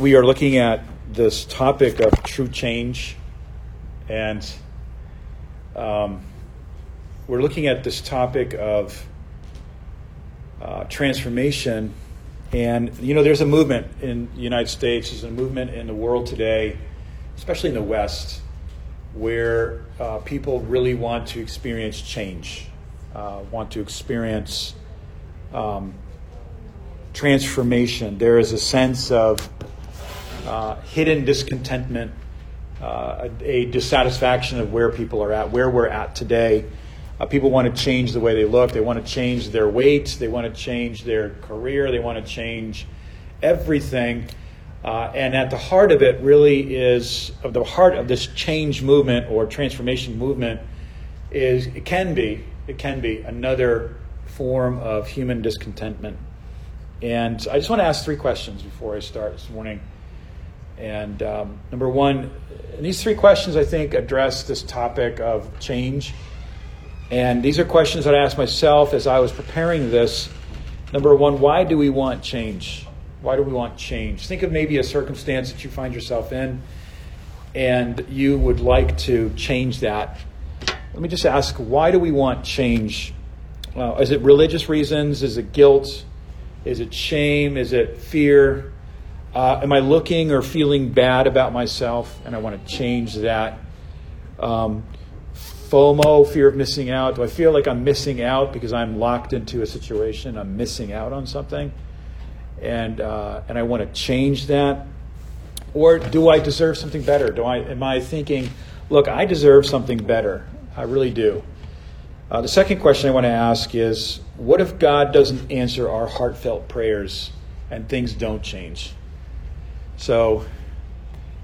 we are looking at this topic of true change, and um, we're looking at this topic of uh, transformation. And you know, there's a movement in the United States, there's a movement in the world today, especially in the West, where uh, people really want to experience change, uh, want to experience um, transformation. There is a sense of uh, hidden discontentment, uh, a, dissatisfaction of where people are at, where we're at today. Uh, people want to change the way they look. They want to change their weight. They want to change their career. They want to change everything. Uh, and at the heart of it really is, of the heart of this change movement or transformation movement is, it can be, it can be another form of human discontentment. And I just want to ask three questions before I start this morning. And um, number one, these three questions I think address this topic of change. And these are questions that I asked myself as I was preparing this. Number one, why do we want change? Why do we want change? Think of maybe a circumstance that you find yourself in and you would like to change that. Let me just ask why do we want change? Is it religious reasons? Is it guilt? Is it shame? Is it fear? Uh, am I looking or feeling bad about myself and I want to change that? Um, FOMO, fear of missing out. Do I feel like I'm missing out because I'm locked into a situation? I'm missing out on something, and uh, and I want to change that. Or do I deserve something better? Do I am I thinking, look, I deserve something better? I really do. Uh, the second question I want to ask is what if God doesn't answer our heartfelt prayers and things don't change? So,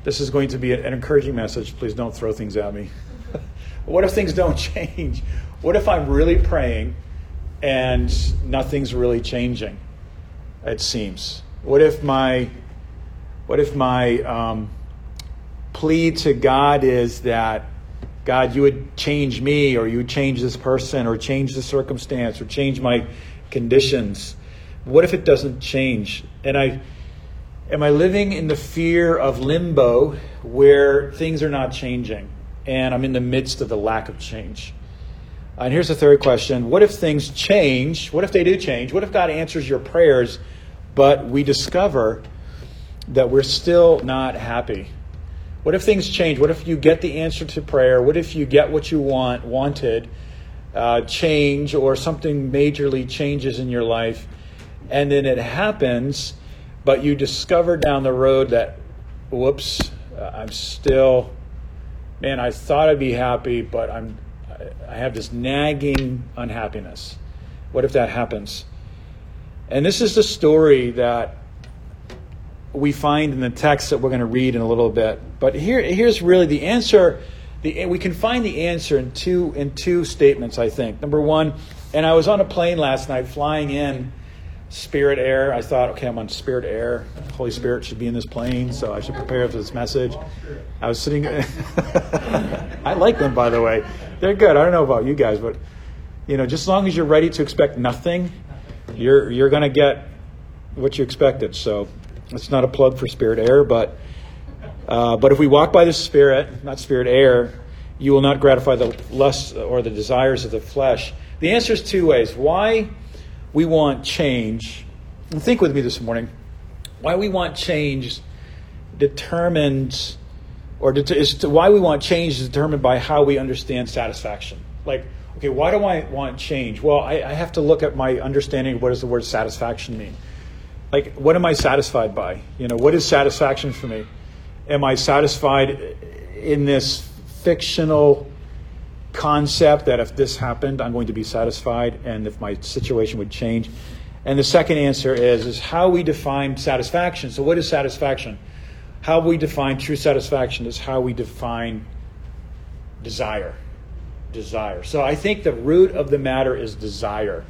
this is going to be an encouraging message. Please don't throw things at me. what if things don't change? What if I'm really praying and nothing's really changing? It seems. What if my what if my um, plea to God is that God, you would change me, or you would change this person, or change the circumstance, or change my conditions. What if it doesn't change? And I am I living in the fear of limbo where things are not changing, and I'm in the midst of the lack of change? And here's the third question What if things change? What if they do change? What if God answers your prayers, but we discover that we're still not happy? What if things change? What if you get the answer to prayer? What if you get what you want, wanted, uh, change, or something majorly changes in your life, and then it happens, but you discover down the road that, whoops, uh, I'm still, man, I thought I'd be happy, but I'm, I have this nagging unhappiness. What if that happens? And this is the story that we find in the text that we're going to read in a little bit. But here, here's really the answer. The, we can find the answer in two in two statements. I think number one, and I was on a plane last night flying in Spirit Air. I thought, okay, I'm on Spirit Air. Holy Spirit should be in this plane, so I should prepare for this message. I was sitting. I like them, by the way. They're good. I don't know about you guys, but you know, just as long as you're ready to expect nothing, you're you're going to get what you expected. So it's not a plug for Spirit Air, but uh, but if we walk by the Spirit, not Spirit Air, you will not gratify the lusts or the desires of the flesh. The answer is two ways. Why we want change, and think with me this morning. Why we want change determines, or det- why we want change is determined by how we understand satisfaction. Like, okay, why do I want change? Well, I, I have to look at my understanding of what does the word satisfaction mean like what am I satisfied by? You know, what is satisfaction for me? Am I satisfied in this fictional concept that if this happened, I'm going to be satisfied, and if my situation would change? And the second answer is is how we define satisfaction. So, what is satisfaction? How we define true satisfaction is how we define desire. Desire. So, I think the root of the matter is desire.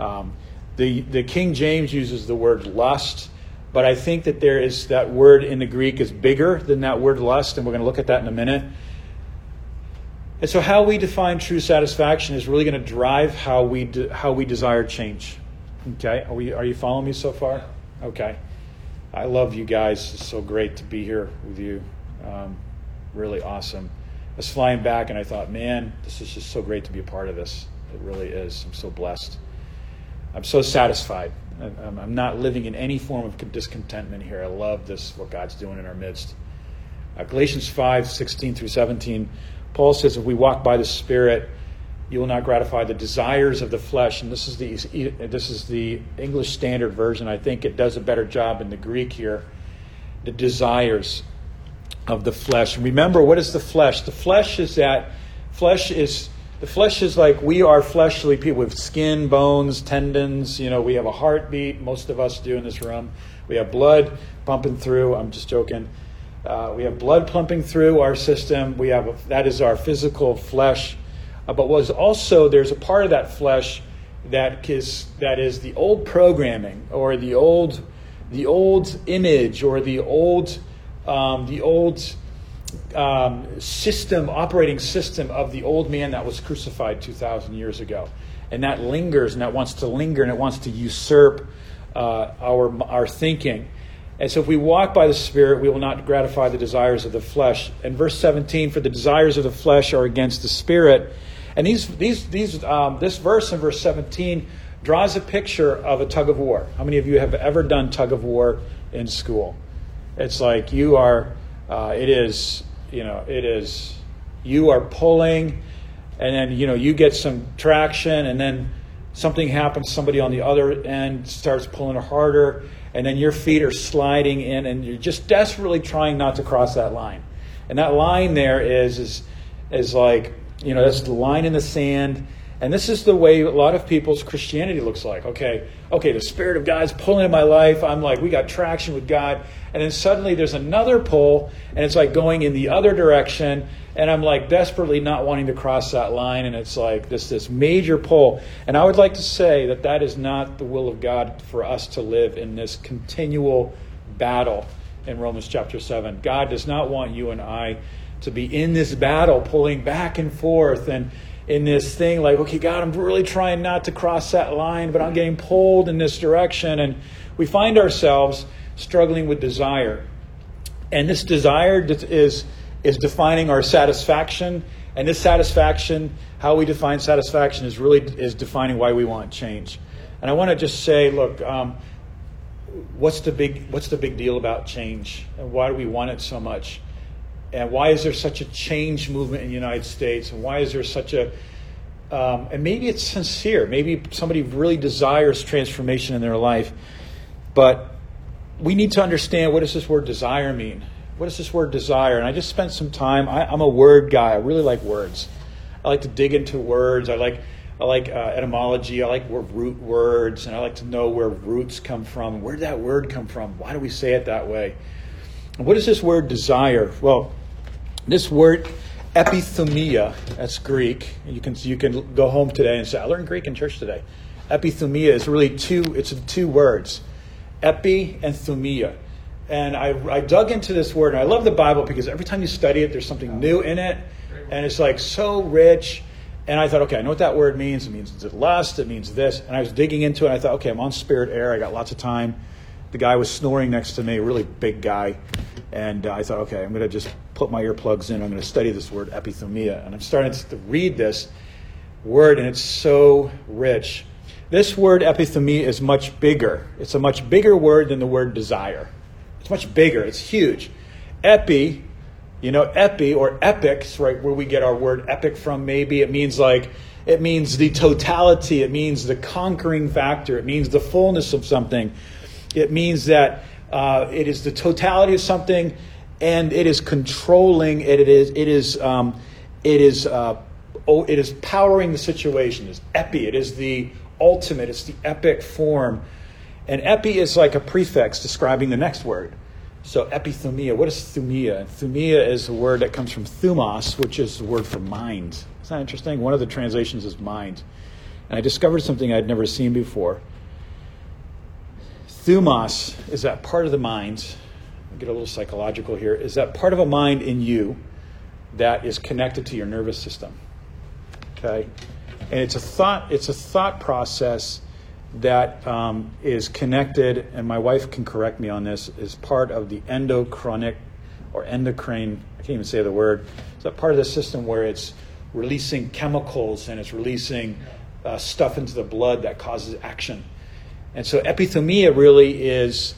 Um, the, the King James uses the word lust, but I think that there is that word in the Greek is bigger than that word lust, and we're going to look at that in a minute. And so, how we define true satisfaction is really going to drive how we de- how we desire change. Okay, are we are you following me so far? Okay. I love you guys. It's so great to be here with you. Um, really awesome. I was flying back and I thought, man, this is just so great to be a part of this. It really is. I'm so blessed. I'm so satisfied. I'm, not living in any form of discontentment here. I love this, what God's doing in our midst. Uh, Galatians 5 16 through 17, Paul says, If we walk by the Spirit, you will not gratify the desires of the flesh. And this is the, this is the English Standard Version. I think it does a better job in the Greek here. The desires of the flesh. remember, what is the flesh? The flesh is that, flesh is the flesh is like we are fleshly people with skin, bones, tendons. You know, we have a heartbeat. Most of us do in this room. We have blood pumping through. I'm just joking. Uh, we have blood pumping through our system. We have a, that is our physical flesh. Uh, but was also there's a part of that flesh that is that is the old programming or the old the old image or the old um, the old um, system, operating system of the old man that was crucified 2,000 years ago. And that lingers and that wants to linger and it wants to usurp uh, our, our thinking. And so if we walk by the Spirit, we will not gratify the desires of the flesh. And verse 17, for the desires of the flesh are against the Spirit. And these, these, these, um, this verse in verse 17 draws a picture of a tug of war. How many of you have ever done tug of war in school? It's like you are uh, it is, you know, it is, you are pulling, and then, you know, you get some traction, and then something happens, somebody on the other end starts pulling harder, and then your feet are sliding in, and you're just desperately trying not to cross that line. And that line there is, is, is like, you know, that's the line in the sand. And this is the way a lot of people's Christianity looks like. Okay, okay, the Spirit of God is pulling in my life. I'm like, we got traction with God and then suddenly there's another pull, and it's like going in the other direction, and I'm like desperately not wanting to cross that line, and it's like this this major pull. And I would like to say that that is not the will of God for us to live in this continual battle in Romans chapter seven. God does not want you and I to be in this battle, pulling back and forth and in this thing like, okay, God, I'm really trying not to cross that line, but I'm getting pulled in this direction. And we find ourselves struggling with desire. And this desire is, is defining our satisfaction. And this satisfaction, how we define satisfaction, is really is defining why we want change. And I want to just say, look, um, what's the big what's the big deal about change, and why do we want it so much? And why is there such a change movement in the United States? And why is there such a um, and maybe it's sincere. Maybe somebody really desires transformation in their life, but we need to understand what does this word desire mean? What does this word desire? And I just spent some time. I, am a word guy. I really like words. I like to dig into words. I like I like uh, etymology. I like root words, and I like to know where roots come from. Where did that word come from? Why do we say it that way? What is this word desire? Well, this word epithumia, that's Greek. You can you can go home today and say, I learned Greek in church today. Epithumia is really two. It's two words epi and thumia. And I, I dug into this word, and I love the Bible because every time you study it, there's something new in it, and it's like so rich. And I thought, okay, I know what that word means. It means lust. It means this. And I was digging into it. I thought, okay, I'm on spirit air. I got lots of time. The guy was snoring next to me, really big guy. And uh, I thought, okay, I'm going to just put my earplugs in. I'm going to study this word, epithumia. And I'm starting to read this word, and it's so rich. This word epithumia is much bigger. It's a much bigger word than the word desire. It's much bigger. It's huge. Epi, you know, epi or epics, right, where we get our word epic from, maybe it means like, it means the totality, it means the conquering factor, it means the fullness of something. It means that uh, it is the totality of something and it is controlling, it, it is, it is, um, it is, uh, oh, it is powering the situation. It's epi, it is the ultimate, it's the epic form. And epi is like a prefix describing the next word. So epithumia, what is thumia? Thumia is a word that comes from thumos, which is the word for mind. Isn't that interesting? One of the translations is mind. And I discovered something I'd never seen before. Thumos is that part of the mind, get a little psychological here, is that part of a mind in you that is connected to your nervous system. Okay? and it's a thought it's a thought process that um, is connected, and my wife can correct me on this, is part of the endocrinic or endocrine, I can't even say the word. It's a part of the system where it's releasing chemicals and it's releasing uh, stuff into the blood that causes action. And so epithumia really is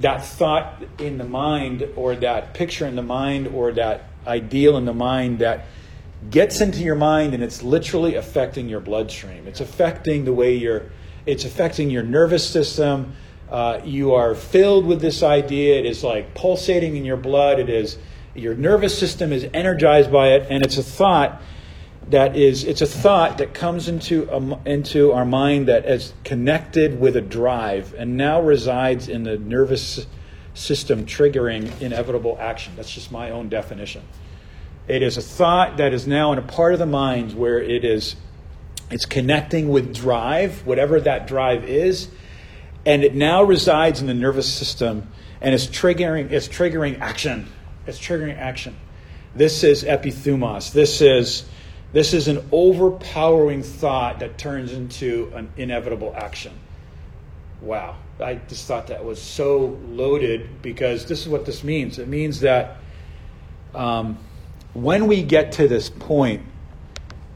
that thought in the mind or that picture in the mind or that ideal in the mind that gets into your mind and it's literally affecting your bloodstream. It's affecting the way you're, it's affecting your nervous system. Uh, you are filled with this idea. It is like pulsating in your blood. It is, your nervous system is energized by it, and it's a thought that is, it's a thought that comes into, into our mind that is connected with a drive and now resides in the nervous system, triggering inevitable action. That's just my own definition. It is a thought that is now in a part of the mind where it is it's connecting with drive, whatever that drive is, and it now resides in the nervous system and it's triggering it's triggering action. It's triggering action. This is epithumos. This is this is an overpowering thought that turns into an inevitable action. Wow. I just thought that was so loaded because this is what this means. It means that um, when we get to this point,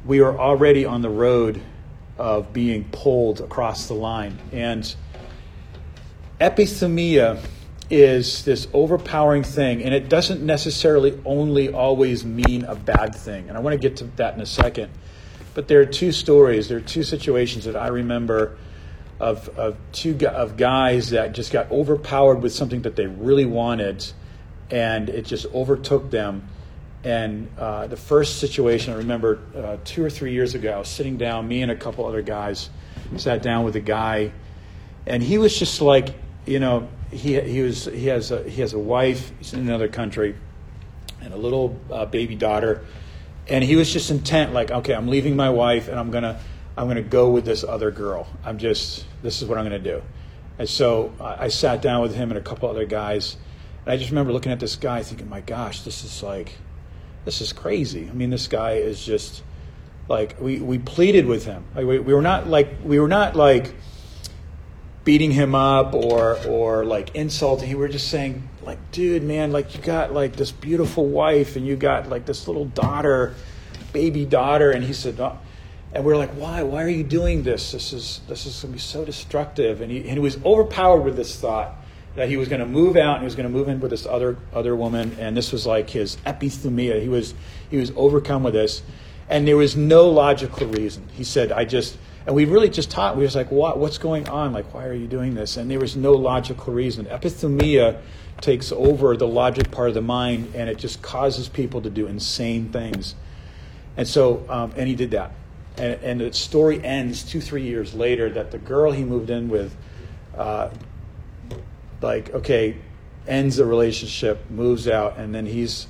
we are already on the road of being pulled across the line. And epithumia is this overpowering thing, and it doesn't necessarily only always mean a bad thing. And I want to get to that in a second. But there are two stories, there are two situations that I remember of, of two of guys that just got overpowered with something that they really wanted, and it just overtook them and uh, the first situation I remember uh, two or three years ago, I was sitting down, me and a couple other guys sat down with a guy, and he was just like, you know, he, he, was, he, has a, he has a wife, he's in another country, and a little uh, baby daughter. And he was just intent, like, okay, I'm leaving my wife and I'm going to I'm going to go with this other girl. I'm just, this is what I'm going to do. And so I I sat down with him and a couple other guys. And I just remember looking at this guy thinking, my gosh, this is like, this is crazy. I mean, this guy is just like we, we pleaded with him. Like, we, we were not like we were not like beating him up or or like insulting. We were just saying like, dude, man, like you got like this beautiful wife and you got like this little daughter, baby daughter, and he said. And we are like, why? Why are you doing this? This is this is going to be so destructive. And he, and he was overpowered with this thought that he was going to move out and he was going to move in with this other other woman and this was like his epithumia he was he was overcome with this and there was no logical reason he said i just and we really just taught we was like what what's going on? Like why are you doing this? And there was no logical reason. Epithumia takes over the logic part of the mind and it just causes people to do insane things. And so um, and he did that. And, and the story ends two three years later that the girl he moved in with uh, like okay ends the relationship moves out and then he's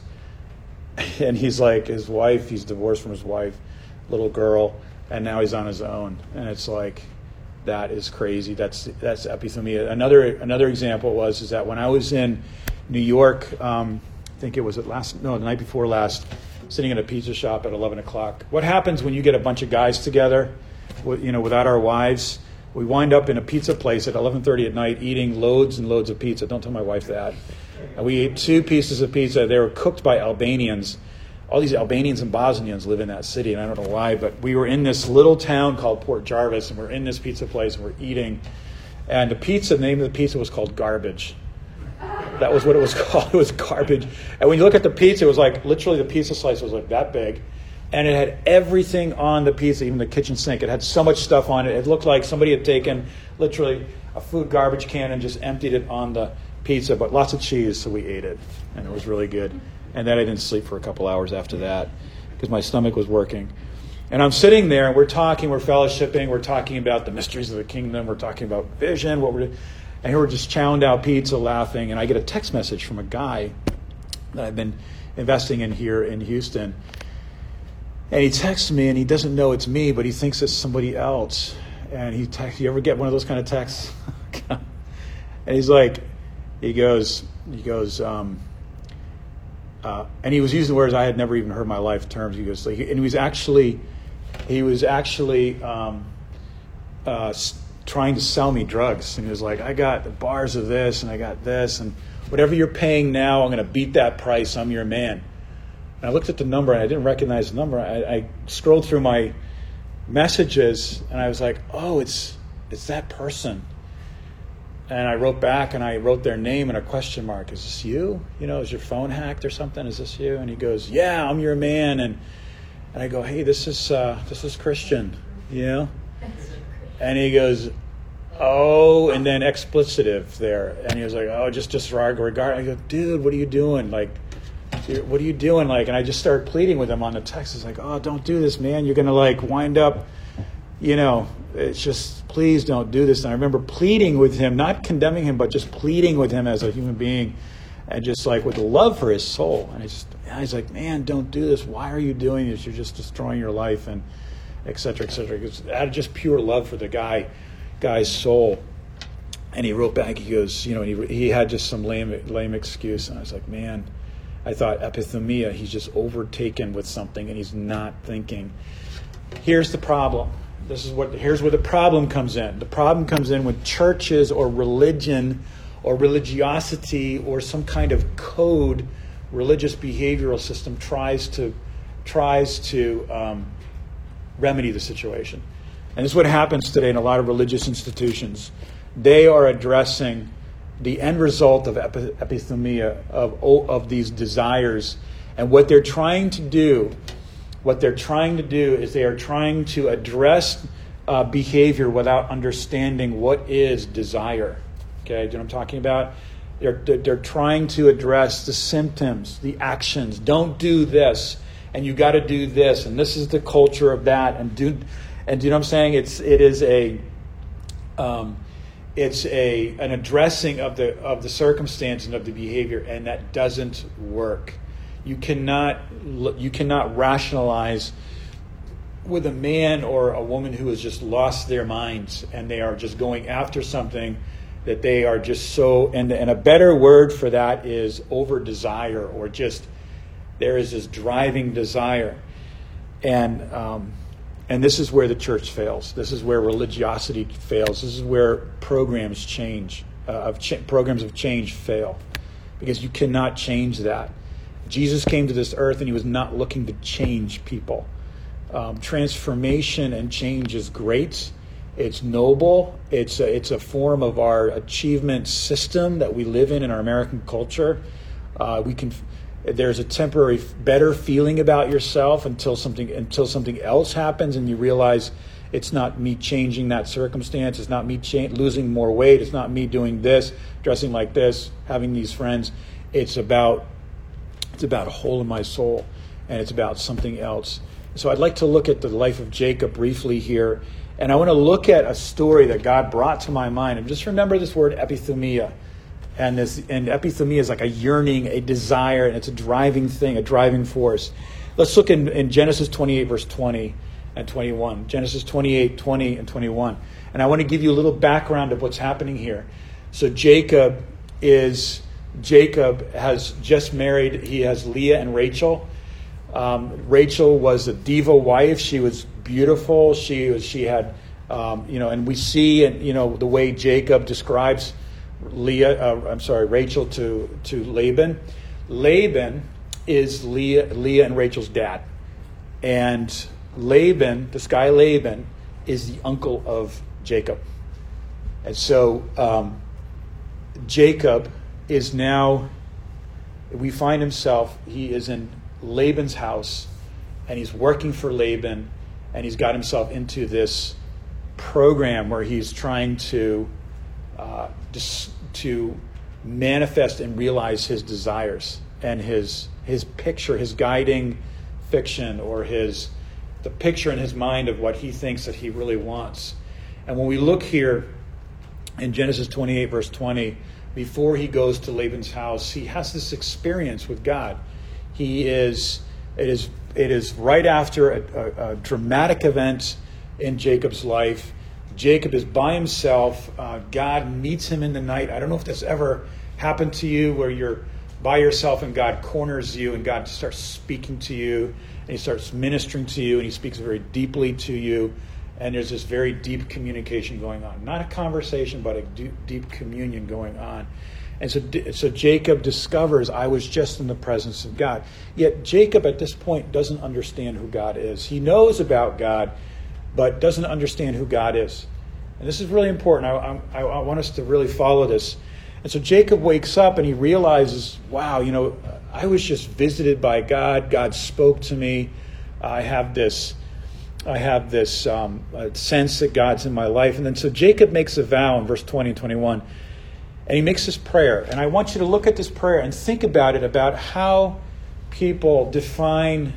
and he's like his wife he's divorced from his wife little girl and now he's on his own and it's like that is crazy that's that's epithumia another another example was is that when i was in new york um, i think it was at last no the night before last sitting in a pizza shop at 11 o'clock what happens when you get a bunch of guys together you know without our wives we wind up in a pizza place at 11:30 at night eating loads and loads of pizza. Don't tell my wife that. And we ate two pieces of pizza. They were cooked by Albanians. All these Albanians and Bosnians live in that city, and I don't know why, but we were in this little town called Port Jervis, and we're in this pizza place, and we're eating. And the pizza, the name of the pizza was called Garbage. That was what it was called. It was garbage. And when you look at the pizza, it was like literally the pizza slice was like that big and it had everything on the pizza, even the kitchen sink. It had so much stuff on it. It looked like somebody had taken literally a food garbage can and just emptied it on the pizza, but lots of cheese, so we ate it, and it was really good. And then I didn't sleep for a couple hours after that because my stomach was working. And I'm sitting there, and we're talking, we're fellowshipping, we're talking about the mysteries of the kingdom, we're talking about vision, what we're, and here we're just chowing down pizza, laughing, and I get a text message from a guy that I've been investing in here in Houston and he texts me and he doesn't know it's me, but he thinks it's somebody else. And he texts, you ever get one of those kind of texts? and he's like, he goes, he goes, um, uh, and he was using words I had never even heard in my life terms. He goes, and he was actually, he was actually um, uh, trying to sell me drugs. And he was like, I got the bars of this and I got this and whatever you're paying now, I'm going to beat that price. I'm your man. And I looked at the number and I didn't recognize the number. I, I scrolled through my messages and I was like, oh, it's it's that person. And I wrote back and I wrote their name and a question mark. Is this you? You know, is your phone hacked or something? Is this you? And he goes, Yeah, I'm your man. And and I go, Hey, this is uh, this is Christian. You know. And he goes, Oh, and then explicitive there. And he was like, Oh, just disregard. Regard. I go, Dude, what are you doing? Like, what are you doing? Like, and I just started pleading with him on the text. It's like, Oh, don't do this, man. You're gonna like wind up, you know. It's just please don't do this. And I remember pleading with him, not condemning him, but just pleading with him as a human being and just like with love for his soul. And I just, I was like, man, don't do this. Why are you doing this? You're just destroying your life and et cetera, et cetera. Out of just pure love for the guy, guy's soul. And he wrote back, he goes, you know, he, he had just some lame, lame excuse. And I was like, man, I thought epithumia, he's just overtaken with something and he's not thinking. Here's the problem this is what here's where the problem comes in. The problem comes in when churches or religion or religiosity or some kind of code, religious behavioral system tries to tries to um, remedy the situation. And this is what happens today in a lot of religious institutions. They are addressing the end result of epithumia, of, of these desires. And what they're trying to do what they're trying to do is they are trying to address uh, behavior without understanding what is desire. Okay, do you know what I'm talking about? They're, they're trying to address the symptoms, the actions. Don't do this, and you got to do this, and this is the culture of that, and do, and do you know what I'm saying? It's it is a, um, it's a an addressing of the of the circumstance and of the behavior, and that doesn't work. You cannot you cannot rationalize with a man or a woman who has just lost their minds and they are just going after something that they are just so and and a better word for that is over desire or just there is this driving desire. And um, and this is where the church fails. This is where religiosity fails. This is where programs change uh, of ch- programs of change fail. Because you cannot change that Jesus came to this earth and he was not looking to change people. Um, transformation and change is great. It's noble. It's a, it's a form of our achievement system that we live in in our American culture. Uh, we can there's a temporary better feeling about yourself until something until something else happens and you realize it's not me changing that circumstance. It's not me cha- losing more weight. It's not me doing this, dressing like this, having these friends. It's about it's about a hole in my soul, and it's about something else. So I'd like to look at the life of Jacob briefly here, and I want to look at a story that God brought to my mind. And just remember this word epithumia. And this and epithumia is like a yearning, a desire, and it's a driving thing, a driving force. Let's look in, in Genesis 28, verse 20 and 21. Genesis 28, 20 and 21. And I want to give you a little background of what's happening here. So Jacob is Jacob has just married, he has Leah and Rachel. Um, Rachel was a diva wife. She was beautiful. She was, she had, um, you know, and we see, and you know, the way Jacob describes Leah. Uh, I'm sorry, Rachel to to Laban. Laban is Leah, Leah and Rachel's dad, and Laban, this guy Laban, is the uncle of Jacob, and so um, Jacob is now, we find himself, he is in Laban's house and he's working for Laban and he's got himself into this program where he's trying to, uh, dis- to manifest and realize his desires and his, his picture, his guiding fiction or his, the picture in his mind of what he thinks that he really wants. And when we look here in Genesis 28, verse 20, before he goes to Laban's house, he has this experience with God. He is it is it is right after a, a, a dramatic event in Jacob's life. Jacob is by himself. Uh, God meets him in the night. I don't know if this ever happened to you where you're by yourself and God corners you and God starts speaking to you and he starts ministering to you and he speaks very deeply to you and there's this very deep communication going on. Not a conversation, but a deep communion going on. And so, so Jacob discovers I was just in the presence of God. Yet Jacob at this point doesn't understand who God is. He knows about God, but doesn't understand who God is. And this is really important. I, I, I want us to really follow this. And so Jacob wakes up and he realizes, wow, you know, I was just visited by God. God spoke to me. I have this, I have this um, sense that God's in my life. And then so Jacob makes a vow in verse 20 and 21, and he makes this prayer. And I want you to look at this prayer and think about it about how people define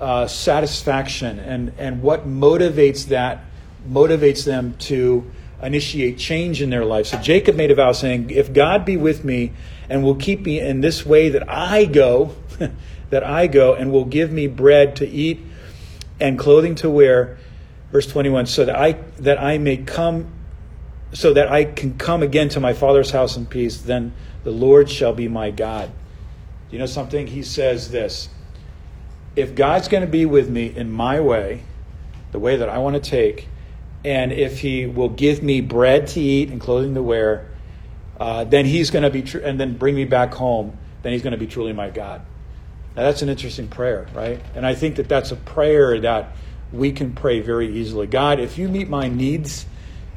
uh, satisfaction and, and what motivates that motivates them to initiate change in their life. So Jacob made a vow saying, If God be with me and will keep me in this way that I go, that I go, and will give me bread to eat and clothing to wear, verse 21, so that I that I may come so that I can come again to my father's house in peace, then the Lord shall be my God. You know something? He says this if God's going to be with me in my way, the way that I want to take, and if he will give me bread to eat and clothing to wear, uh, then he's going to be, tr- and then bring me back home, then he's going to be truly my God. Now that's an interesting prayer, right? And I think that that's a prayer that we can pray very easily. God, if you meet my needs,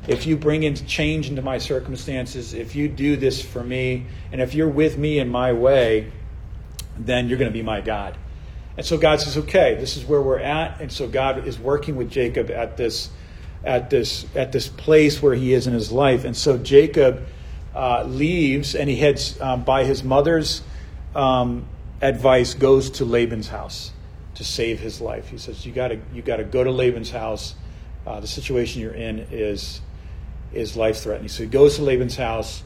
if you bring in change into my circumstances, if you do this for me, and if you're with me in my way, then you're going to be my God. And so God says, okay, this is where we're at. And so God is working with Jacob at this at this at this place where he is in his life. And so Jacob uh, leaves and he heads um, by his mother's um, advice goes to Laban's house to save his life. He says, "You got to you got to go to Laban's house. Uh, the situation you're in is is life threatening." So he goes to Laban's house.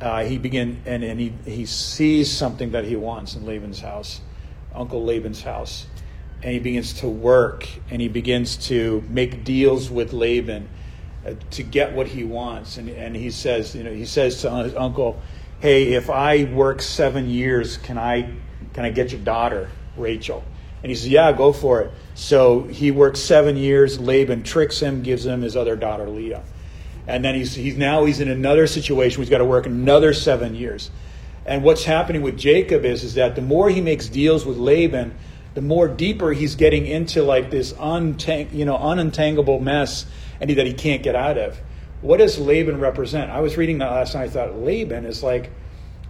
Uh, he begin and, and he, he sees something that he wants in Laban's house, Uncle Laban's house and he begins to work and he begins to make deals with Laban uh, to get what he wants. And, and he says, you know, he says to his uncle, "Hey, if I work seven years, can I can I get your daughter Rachel?" And he says, "Yeah, go for it." So he works seven years. Laban tricks him, gives him his other daughter Leah, and then he's he's now he's in another situation. He's got to work another seven years. And what's happening with Jacob is is that the more he makes deals with Laban the more deeper he's getting into like this untang- you know unentangable mess and that he can't get out of. What does Laban represent? I was reading that last night. I thought Laban is like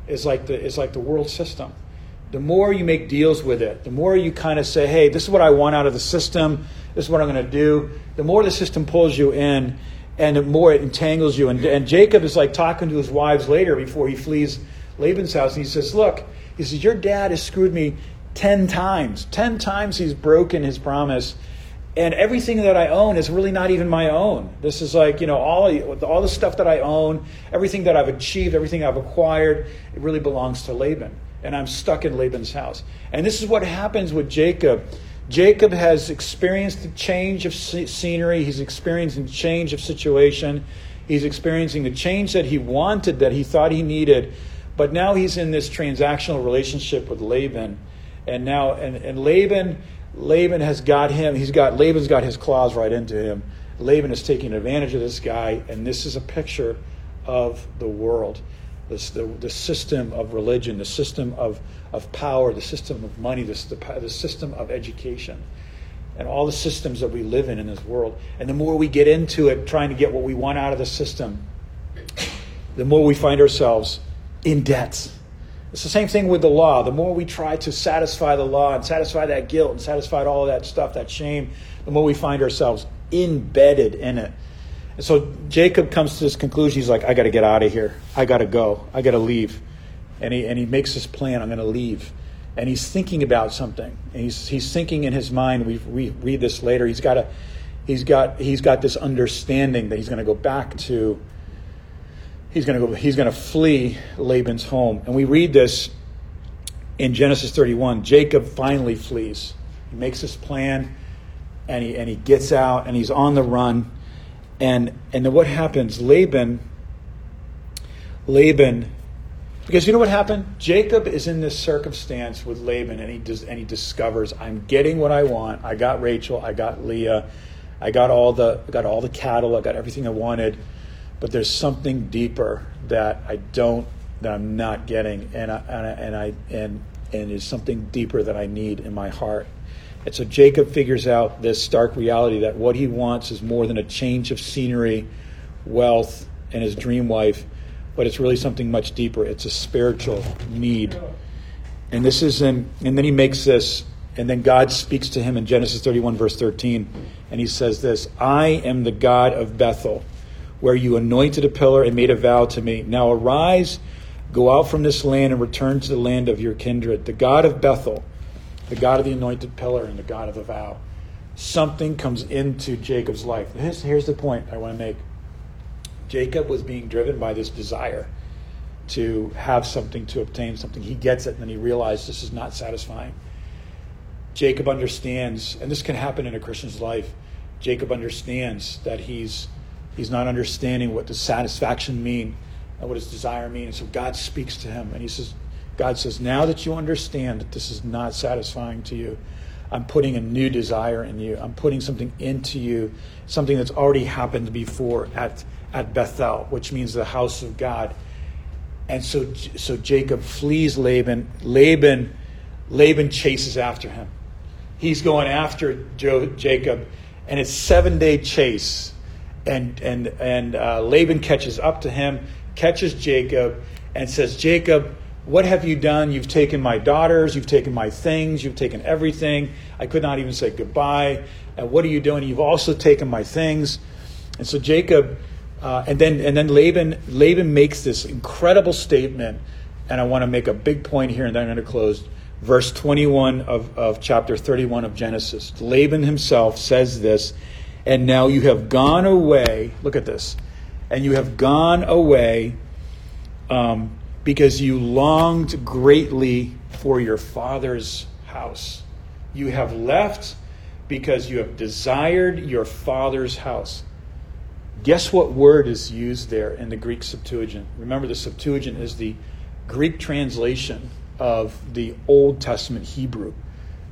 is like the is like the world system. The more you make deals with it, the more you kind of say, "Hey, this is what I want out of the system. This is what I'm going to do." The more the system pulls you in, and the more it entangles you. And, and Jacob is like talking to his wives later before he flees Laban's house, and he says, "Look." He says, Your dad has screwed me 10 times. 10 times he's broken his promise. And everything that I own is really not even my own. This is like, you know, all, all the stuff that I own, everything that I've achieved, everything I've acquired, it really belongs to Laban. And I'm stuck in Laban's house. And this is what happens with Jacob. Jacob has experienced the change of scenery, he's experiencing change of situation, he's experiencing the change that he wanted, that he thought he needed. But now he's in this transactional relationship with Laban and now and, and Laban Laban has got him. He's got Laban's got his claws right into him. Laban is taking advantage of this guy, and this is a picture of the world, this, the, the system of religion, the system of, of power, the system of money, this, the, the system of education, and all the systems that we live in in this world. And the more we get into it, trying to get what we want out of the system, the more we find ourselves in debts it's the same thing with the law. The more we try to satisfy the law and satisfy that guilt and satisfy all that stuff, that shame, the more we find ourselves embedded in it. And so Jacob comes to this conclusion. He's like, I got to get out of here. I got to go. I got to leave. And he, and he makes this plan I'm going to leave. And he's thinking about something. And he's, he's thinking in his mind. We, we read this later. He's got, a, he's, got, he's got this understanding that he's going to go back to he's going to go he's going to flee Laban's home. And we read this in Genesis 31. Jacob finally flees. He makes his plan and he and he gets out and he's on the run. And and then what happens? Laban Laban because you know what happened? Jacob is in this circumstance with Laban and he does and he discovers I'm getting what I want. I got Rachel, I got Leah. I got all the I got all the cattle, I got everything I wanted, but there's something deeper that I don't that I'm not getting, and I, and I, and I and and is something deeper that I need in my heart. And so Jacob figures out this stark reality that what he wants is more than a change of scenery, wealth, and his dream wife, but it's really something much deeper. It's a spiritual need. And this is in, and then he makes this, and then God speaks to him in Genesis 31, verse 13, and he says this I am the God of Bethel, where you anointed a pillar and made a vow to me. Now arise, go out from this land and return to the land of your kindred. The God of Bethel, the God of the anointed pillar, and the God of the vow. Something comes into Jacob's life. Here's, here's the point I want to make Jacob was being driven by this desire to have something, to obtain something. He gets it, and then he realizes this is not satisfying. Jacob understands, and this can happen in a Christian's life. Jacob understands that he's he's not understanding what does satisfaction mean and what does desire mean. And so God speaks to him, and he says, God says, now that you understand that this is not satisfying to you, I'm putting a new desire in you. I'm putting something into you, something that's already happened before at at Bethel, which means the house of God. And so, so Jacob flees Laban. Laban, Laban chases after him. He's going after Jacob, and it's seven day chase. And and and uh, Laban catches up to him, catches Jacob, and says, Jacob, what have you done? You've taken my daughters, you've taken my things, you've taken everything. I could not even say goodbye. And what are you doing? You've also taken my things. And so Jacob uh, and then and then Laban Laban makes this incredible statement, and I want to make a big point here, and then I'm going to close. Verse 21 of, of chapter 31 of Genesis. Laban himself says this, and now you have gone away. Look at this, and you have gone away um, because you longed greatly for your father's house. You have left because you have desired your father's house. Guess what word is used there in the Greek Septuagint? Remember, the Septuagint is the Greek translation of the Old Testament Hebrew.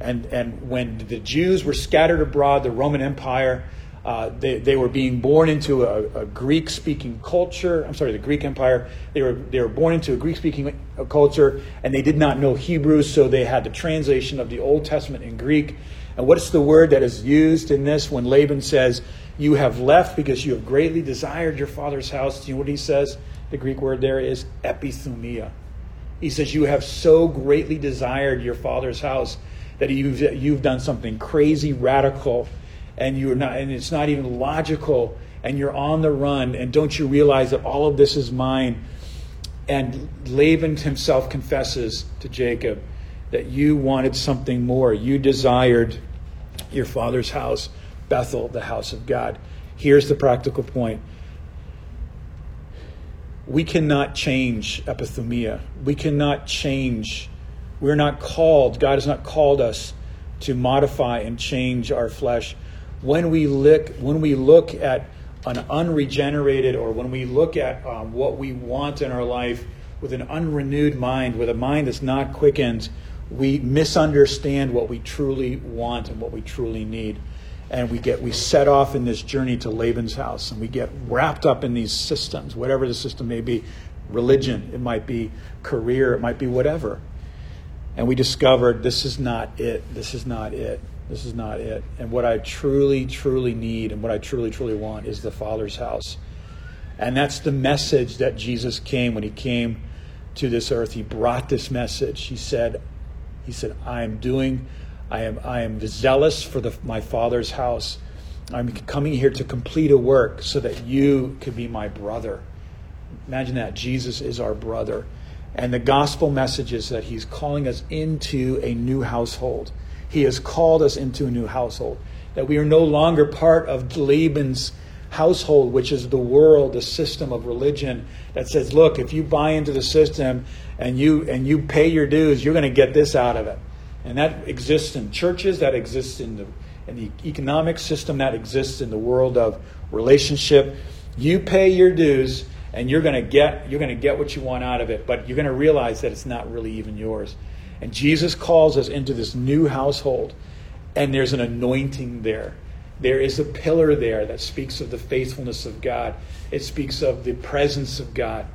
And, and when the Jews were scattered abroad, the Roman Empire, uh, they, they were being born into a, a Greek speaking culture. I'm sorry, the Greek Empire. They were, they were born into a Greek speaking culture, and they did not know Hebrew, so they had the translation of the Old Testament in Greek. And what's the word that is used in this when Laban says, you have left because you have greatly desired your father's house. Do you know what he says? The Greek word there is epithumia. He says, You have so greatly desired your father's house that you've, you've done something crazy, radical, and you're not, and it's not even logical, and you're on the run, and don't you realize that all of this is mine? And Laban himself confesses to Jacob that you wanted something more. You desired your father's house. Bethel, the house of God. Here's the practical point we cannot change epithumia. We cannot change. We're not called, God has not called us to modify and change our flesh. When we look, when we look at an unregenerated or when we look at um, what we want in our life with an unrenewed mind, with a mind that's not quickened, we misunderstand what we truly want and what we truly need. And we get we set off in this journey to Laban's house and we get wrapped up in these systems whatever the system may be religion it might be career it might be whatever. And we discovered this is not it this is not it this is not it and what I truly truly need and what I truly truly want is the father's house and that's the message that Jesus came when he came to this earth he brought this message he said he said I am doing I am, I am zealous for the, my Father's house. I'm coming here to complete a work so that you could be my brother. Imagine that. Jesus is our brother. And the gospel message is that he's calling us into a new household. He has called us into a new household. That we are no longer part of Laban's household, which is the world, the system of religion that says, look, if you buy into the system and you and you pay your dues, you're going to get this out of it. And that exists in churches, that exists in the, in the economic system, that exists in the world of relationship. You pay your dues and you're going to get you're going to get what you want out of it, but you're going to realize that it's not really even yours. And Jesus calls us into this new household and there's an anointing there. There is a pillar there that speaks of the faithfulness of God. It speaks of the presence of God.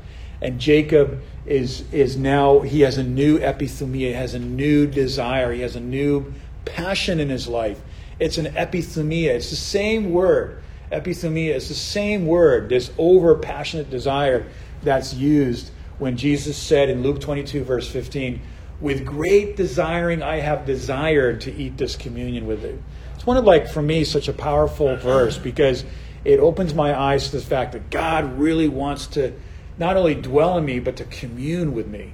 And Jacob is, is now, he has a new epithumia, he has a new desire, he has a new passion in his life. It's an epithumia. It's the same word. Epithumia is the same word, this over passionate desire that's used when Jesus said in Luke 22, verse 15, With great desiring I have desired to eat this communion with you one of like for me such a powerful verse because it opens my eyes to the fact that God really wants to not only dwell in me but to commune with me.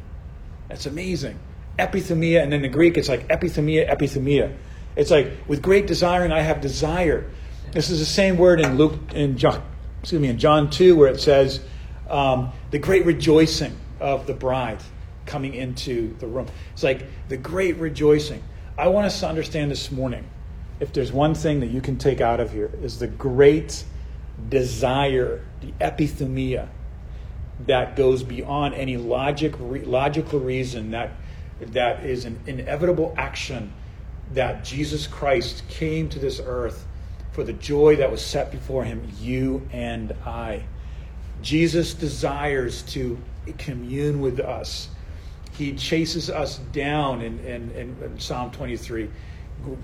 That's amazing. Epithemia, and in the Greek it's like epithemia, epithemia. It's like with great desiring I have desire. This is the same word in Luke in John, excuse me, in John two where it says um, the great rejoicing of the bride coming into the room. It's like the great rejoicing. I want us to understand this morning if there's one thing that you can take out of here, is the great desire, the epithumia that goes beyond any logic, re, logical reason, that, that is an inevitable action that Jesus Christ came to this earth for the joy that was set before him, you and I. Jesus desires to commune with us. He chases us down in, in, in Psalm 23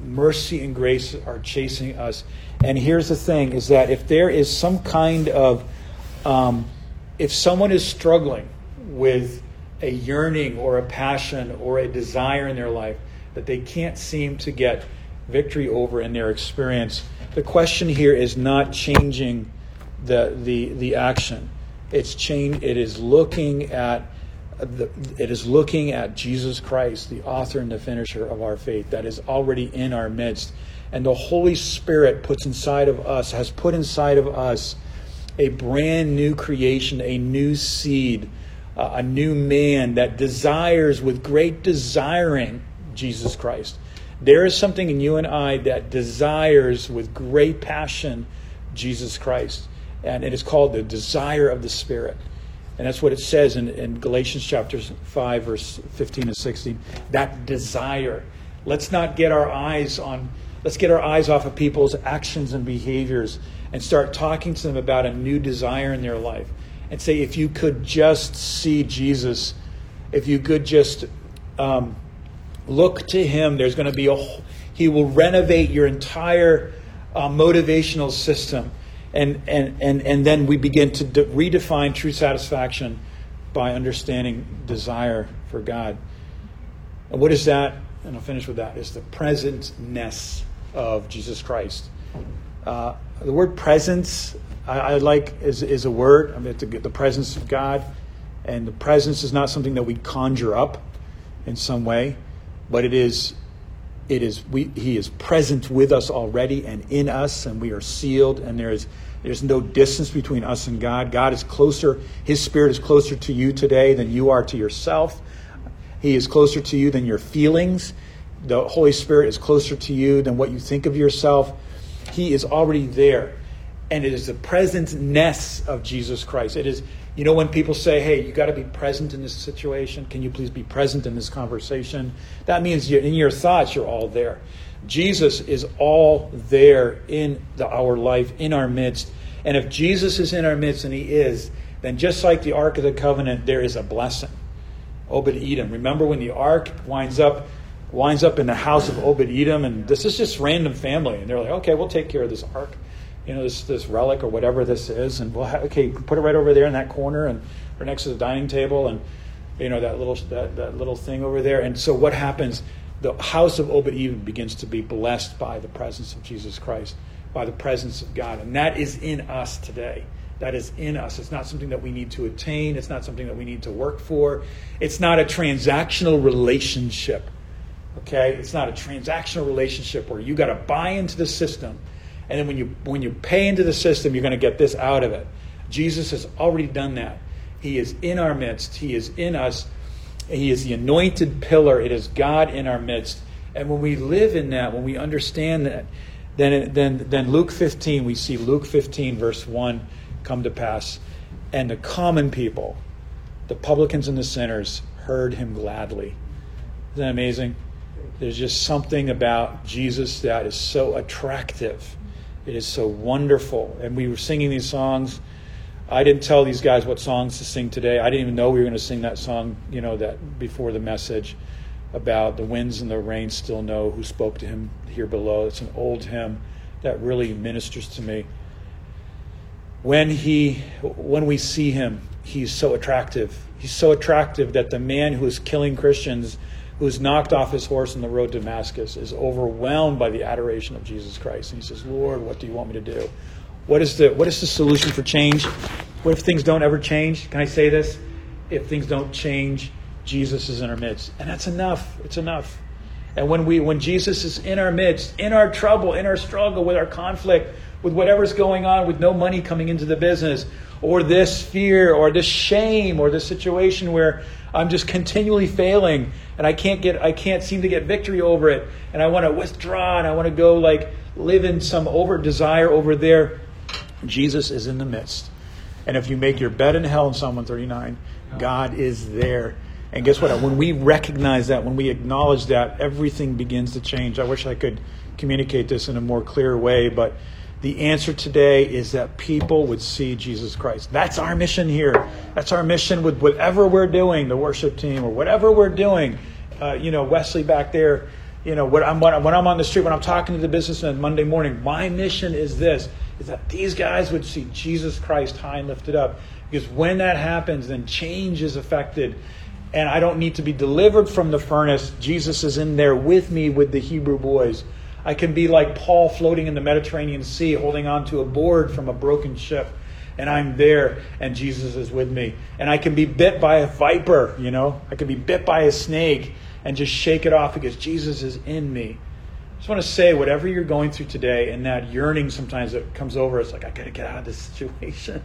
mercy and grace are chasing us. And here's the thing is that if there is some kind of, um, if someone is struggling with a yearning or a passion or a desire in their life that they can't seem to get victory over in their experience, the question here is not changing the, the, the action. It's change, it is looking at it is looking at Jesus Christ, the author and the finisher of our faith, that is already in our midst. And the Holy Spirit puts inside of us, has put inside of us a brand new creation, a new seed, uh, a new man that desires with great desiring Jesus Christ. There is something in you and I that desires with great passion Jesus Christ. And it is called the desire of the Spirit. And that's what it says in, in Galatians chapter 5, verse 15 and 16. That desire. Let's not get our eyes on, let's get our eyes off of people's actions and behaviors and start talking to them about a new desire in their life. And say, if you could just see Jesus, if you could just um, look to him, there's going to be a, he will renovate your entire uh, motivational system and, and, and, and then we begin to de- redefine true satisfaction by understanding desire for God. And what is that? And I'll finish with that. Is the presentness of Jesus Christ. Uh, the word presence, I, I, like, is, is a word. I mean, the, the presence of God. And the presence is not something that we conjure up in some way, but it is it is we, he is present with us already and in us and we are sealed and there is there's no distance between us and god. God is closer his spirit is closer to you today than you are to yourself. He is closer to you than your feelings. The holy spirit is closer to you than what you think of yourself. He is already there and it is the presentness of jesus christ. It is you know, when people say, hey, you got to be present in this situation, can you please be present in this conversation? That means in your thoughts, you're all there. Jesus is all there in the, our life, in our midst. And if Jesus is in our midst, and he is, then just like the Ark of the Covenant, there is a blessing. Obed Edom. Remember when the Ark winds up winds up in the house of Obed Edom, and this is just random family, and they're like, okay, we'll take care of this Ark you know, this, this relic or whatever this is, and we'll have, okay, put it right over there in that corner and or next to the dining table, and you know that little that, that little thing over there. And so what happens? The house of Obed Edom begins to be blessed by the presence of Jesus Christ, by the presence of God, and that is in us today. That is in us. It's not something that we need to attain. It's not something that we need to work for. It's not a transactional relationship. Okay? It's not a transactional relationship where you got to buy into the system and then when you when you pay into the system, you're going to get this out of it. Jesus has already done that. He is in our midst. He is in us. He is the anointed pillar. It is God in our midst. And when we live in that, when we understand that, then then then Luke 15, we see Luke 15 verse 1 come to pass. And the common people, the publicans and the sinners, heard him gladly. Isn't that amazing? There's just something about Jesus that is so attractive It is so wonderful. And we were singing these songs. I didn't tell these guys what songs to sing today. I didn't even know we were going to sing that song, you know, that before the message about the winds and the rain still know who spoke to him here below. It's an old hymn that really ministers to me. When he when we see him, he's so attractive. He's so attractive that the man who is killing Christians, who's knocked off his horse on the road to Damascus, is overwhelmed by the adoration of Jesus Christ. And he says, Lord, what do you want me to do? What is the what is the solution for change? What if things don't ever change? Can I say this? If things don't change, Jesus is in our midst. And that's enough. It's enough. And when we when Jesus is in our midst, in our trouble, in our struggle, with our conflict, with whatever's going on, with no money coming into the business, or this fear, or this shame, or this situation where I'm just continually failing and I can't get I can't seem to get victory over it, and I want to withdraw and I want to go like live in some over desire over there. Jesus is in the midst. And if you make your bed in hell in Psalm 139, God is there. And guess what? When we recognize that, when we acknowledge that, everything begins to change. I wish I could communicate this in a more clear way, but the answer today is that people would see Jesus Christ. That's our mission here. That's our mission with whatever we're doing, the worship team or whatever we're doing. Uh, you know, Wesley back there, you know, when I'm, when I'm on the street, when I'm talking to the businessmen Monday morning, my mission is this, is that these guys would see Jesus Christ high and lifted up. Because when that happens, then change is affected and I don't need to be delivered from the furnace. Jesus is in there with me with the Hebrew boys. I can be like Paul floating in the Mediterranean Sea, holding on to a board from a broken ship. And I'm there, and Jesus is with me. And I can be bit by a viper, you know? I can be bit by a snake and just shake it off because Jesus is in me. I just want to say, whatever you're going through today, and that yearning sometimes that comes over, it's like, I got to get out of this situation.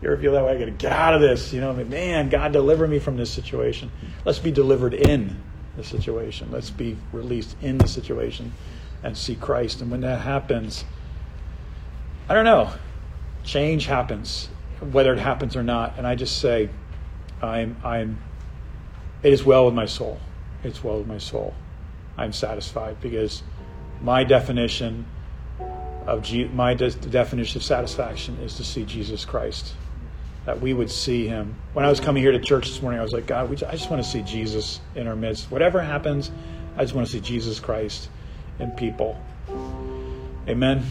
You ever feel that way? I got to get out of this. You know, man, God, deliver me from this situation. Let's be delivered in the situation. Let's be released in the situation and see Christ. And when that happens, I don't know, change happens, whether it happens or not. And I just say, I'm, I'm, it is well with my soul. It's well with my soul. I'm satisfied because my definition of my de- definition of satisfaction is to see Jesus Christ that we would see him. When I was coming here to church this morning, I was like, God, I just want to see Jesus in our midst. Whatever happens, I just want to see Jesus Christ in people. Amen.